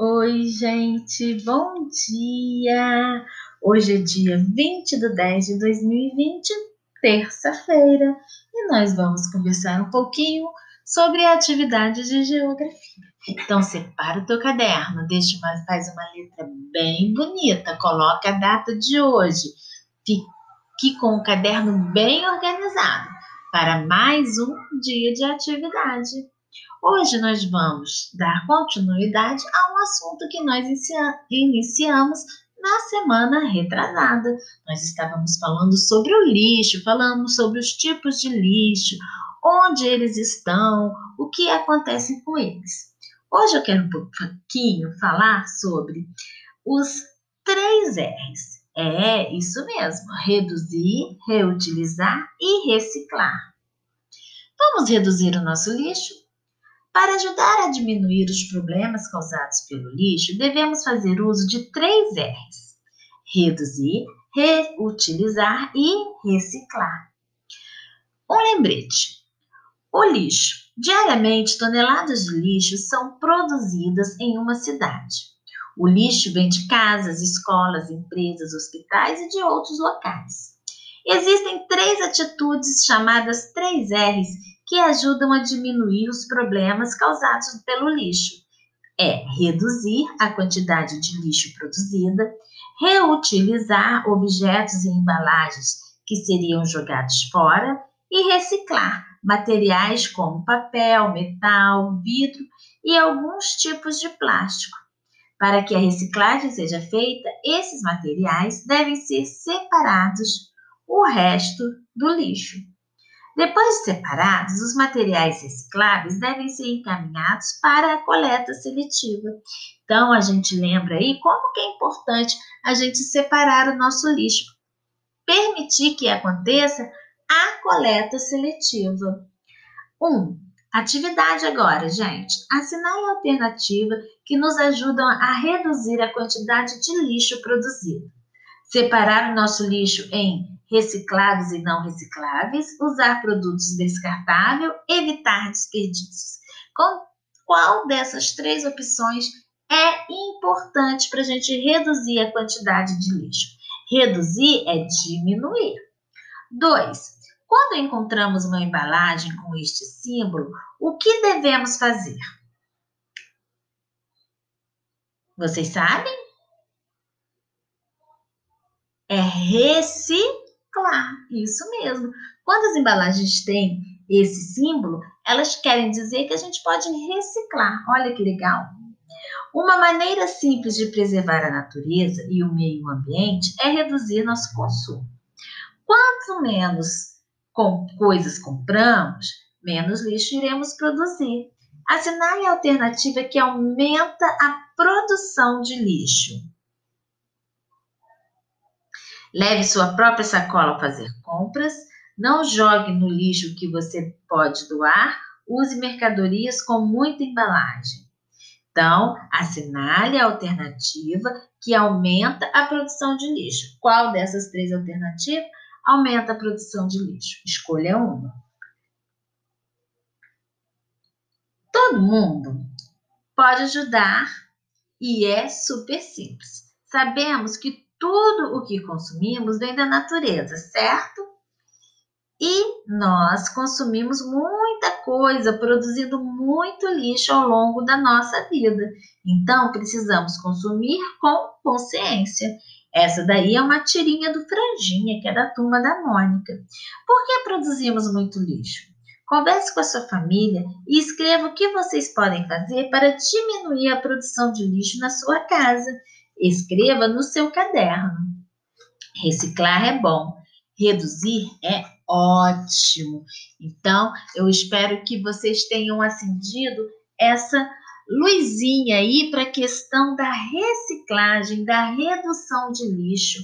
Oi, gente, bom dia! Hoje é dia 20 de 10 de 2020, terça-feira, e nós vamos conversar um pouquinho sobre a atividade de geografia. Então, separa o teu caderno, deixa uma, faz uma letra bem bonita, coloca a data de hoje, fique com o caderno bem organizado para mais um dia de atividade. Hoje nós vamos dar continuidade a um assunto que nós iniciamos na semana retrasada. Nós estávamos falando sobre o lixo, falamos sobre os tipos de lixo, onde eles estão, o que acontece com eles. Hoje eu quero um pouquinho falar sobre os três R's. É isso mesmo: reduzir, reutilizar e reciclar. Vamos reduzir o nosso lixo? Para ajudar a diminuir os problemas causados pelo lixo, devemos fazer uso de três R's: reduzir, reutilizar e reciclar. Um lembrete: o lixo. Diariamente, toneladas de lixo são produzidas em uma cidade. O lixo vem de casas, escolas, empresas, hospitais e de outros locais. Existem três atitudes chamadas três R's que ajudam a diminuir os problemas causados pelo lixo. É reduzir a quantidade de lixo produzida, reutilizar objetos e embalagens que seriam jogados fora e reciclar materiais como papel, metal, vidro e alguns tipos de plástico. Para que a reciclagem seja feita, esses materiais devem ser separados o resto do lixo. Depois de separados, os materiais recicláveis devem ser encaminhados para a coleta seletiva. Então, a gente lembra aí como que é importante a gente separar o nosso lixo. Permitir que aconteça a coleta seletiva. 1. Um, atividade agora, gente. Assinale a alternativa que nos ajudam a reduzir a quantidade de lixo produzido. Separar o nosso lixo em recicláveis e não recicláveis, usar produtos descartáveis, evitar desperdícios. Com qual dessas três opções é importante para a gente reduzir a quantidade de lixo? Reduzir é diminuir. 2. Quando encontramos uma embalagem com este símbolo, o que devemos fazer? Vocês sabem? É reciclar. Isso mesmo. Quando as embalagens têm esse símbolo, elas querem dizer que a gente pode reciclar. Olha que legal. Uma maneira simples de preservar a natureza e o meio ambiente é reduzir nosso consumo. Quanto menos com coisas compramos, menos lixo iremos produzir. Assinale a alternativa que aumenta a produção de lixo. Leve sua própria sacola ao fazer compras. Não jogue no lixo que você pode doar. Use mercadorias com muita embalagem. Então, assinale a alternativa que aumenta a produção de lixo. Qual dessas três alternativas aumenta a produção de lixo? Escolha uma. Todo mundo pode ajudar e é super simples. Sabemos que tudo o que consumimos vem da natureza, certo? E nós consumimos muita coisa, produzindo muito lixo ao longo da nossa vida. Então, precisamos consumir com consciência. Essa daí é uma tirinha do Franjinha, que é da turma da Mônica. Por que produzimos muito lixo? Converse com a sua família e escreva o que vocês podem fazer para diminuir a produção de lixo na sua casa. Escreva no seu caderno. Reciclar é bom, reduzir é ótimo. Então, eu espero que vocês tenham acendido essa luzinha aí para a questão da reciclagem, da redução de lixo.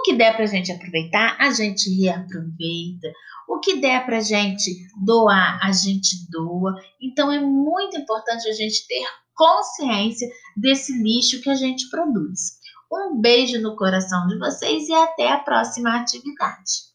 O que der para a gente aproveitar, a gente reaproveita. O que der para a gente doar, a gente doa. Então, é muito importante a gente ter consciência desse lixo que a gente produz. Um beijo no coração de vocês e até a próxima atividade.